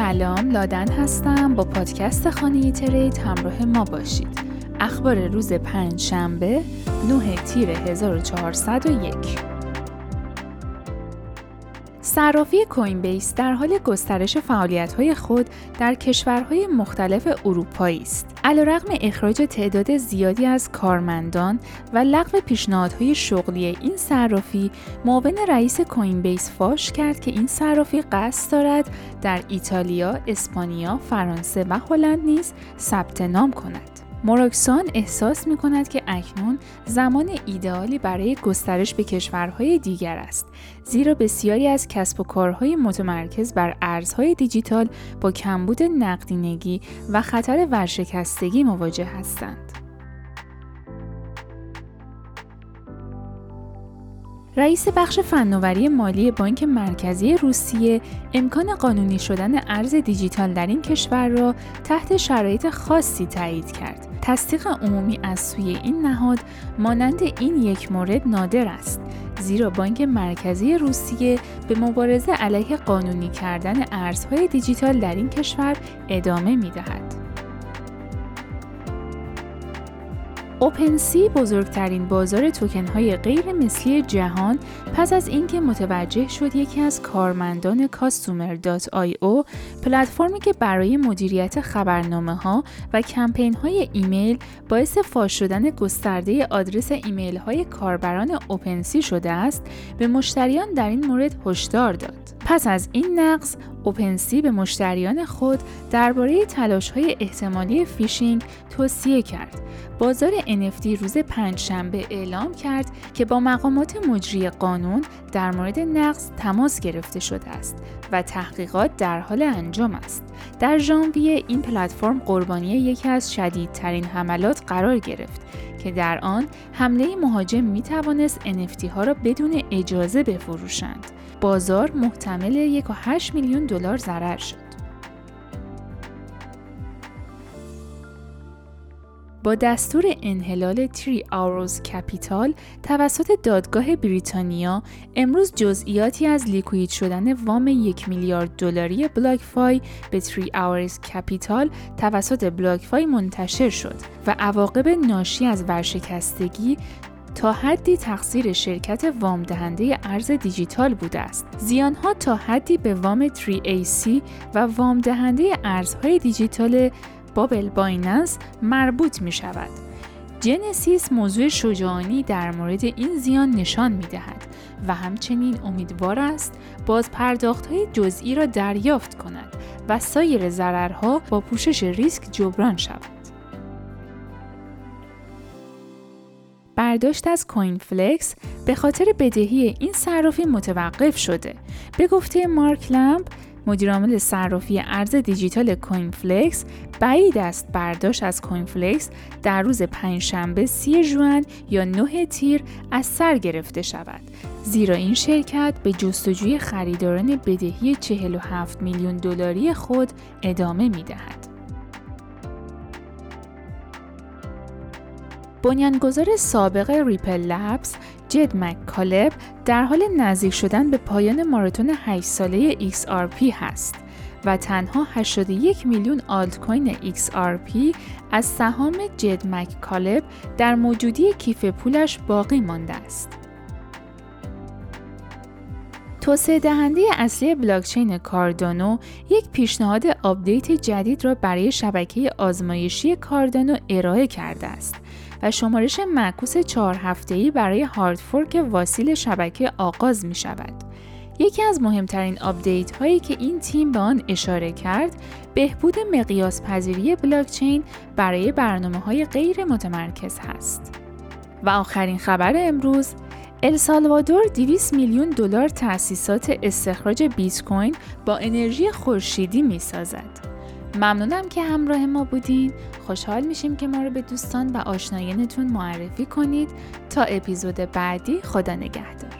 سلام لادن هستم. با پادکست خانه ترید همراه ما باشید. اخبار روز پنج شنبه 9 تیر 1401 صرافی کوین بیس در حال گسترش فعالیت‌های خود در کشورهای مختلف اروپایی است. علیرغم اخراج تعداد زیادی از کارمندان و لغو پیشنهادهای شغلی این صرافی، معاون رئیس کوین بیس فاش کرد که این صرافی قصد دارد در ایتالیا، اسپانیا، فرانسه و هلند نیز ثبت نام کند. موراکسان احساس می کند که اکنون زمان ایدئالی برای گسترش به کشورهای دیگر است زیرا بسیاری از کسب و کارهای متمرکز بر ارزهای دیجیتال با کمبود نقدینگی و خطر ورشکستگی مواجه هستند. رئیس بخش فناوری مالی بانک مرکزی روسیه امکان قانونی شدن ارز دیجیتال در این کشور را تحت شرایط خاصی تایید کرد. تصدیق عمومی از سوی این نهاد مانند این یک مورد نادر است زیرا بانک مرکزی روسیه به مبارزه علیه قانونی کردن ارزهای دیجیتال در این کشور ادامه می دهد. OpenSea بزرگترین بازار توکن های غیر مثلی جهان پس از اینکه متوجه شد یکی از کارمندان Customer.io پلتفرمی که برای مدیریت خبرنامه ها و کمپین های ایمیل باعث فاش شدن گسترده آدرس ایمیل های کاربران OpenSea شده است به مشتریان در این مورد هشدار داد. پس از این نقص OpenSea به مشتریان خود درباره های احتمالی فیشینگ توصیه کرد. بازار NFT روز پنجشنبه اعلام کرد که با مقامات مجری قانون در مورد نقص تماس گرفته شده است و تحقیقات در حال انجام است. در ژانویه این پلتفرم قربانی یکی از شدیدترین حملات قرار گرفت که در آن حمله مهاجم می توانست NFT ها را بدون اجازه بفروشند. بازار محتمل 1.8 میلیون دلار ضرر شد. با دستور انحلال Three Arrows Capital توسط دادگاه بریتانیا امروز جزئیاتی از liquid شدن وام یک میلیارد دلاری BlockFi به Three Arrows Capital توسط BlockFi منتشر شد و عواقب ناشی از ورشکستگی تا حدی تقصیر شرکت وام دهنده ارز دیجیتال بوده است. زیانها تا حدی به وام 3AC و وام دهنده ارزهای دیجیتال بابل بایننس مربوط می شود. جنسیس موضوع شجاعانی در مورد این زیان نشان می دهد و همچنین امیدوار است باز پرداخت های جزئی را دریافت کند و سایر ضررها با پوشش ریسک جبران شود. برداشت از CoinFLEX به خاطر بدهی این صرافی متوقف شده. به گفته مارک لمپ مدیرعامل صرافی ارز دیجیتال CoinFLEX بعید است برداشت از CoinFLEX در روز پنجشنبه سی ژوئن یا 9 تیر از سر گرفته شود زیرا این شرکت به جستجوی خریداران بدهی 47 میلیون دلاری خود ادامه می دهد. بنیانگذار سابق Ripple Labs جد مک در حال نزدیک شدن به پایان ماراتون 8 ساله XRP هست و تنها 81 میلیون altcoin XRP از سهام جد مک کالب در موجودی کیف پولش باقی مانده است. توسعه دهنده اصلی بلاکچین کاردانو یک پیشنهاد update جدید را برای شبکه آزمایشی کاردانو ارائه کرده است و شمارش معکوس چهار هفته‌ای برای hard fork واسیل شبکه آغاز می شود. یکی از مهمترین update هایی که این تیم به آن اشاره کرد بهبود مقیاس پذیری بلاکچین برای برنامه های غیر متمرکز هست. و آخرین خبر امروز السالوادور 200 میلیون دلار تأسیسات استخراج بیت کوین با انرژی خورشیدی می سازد. ممنونم که همراه ما بودین. خوشحال میشیم که ما رو به دوستان و آشنایانتون معرفی کنید. تا اپیزود بعدی خدا نگهدار.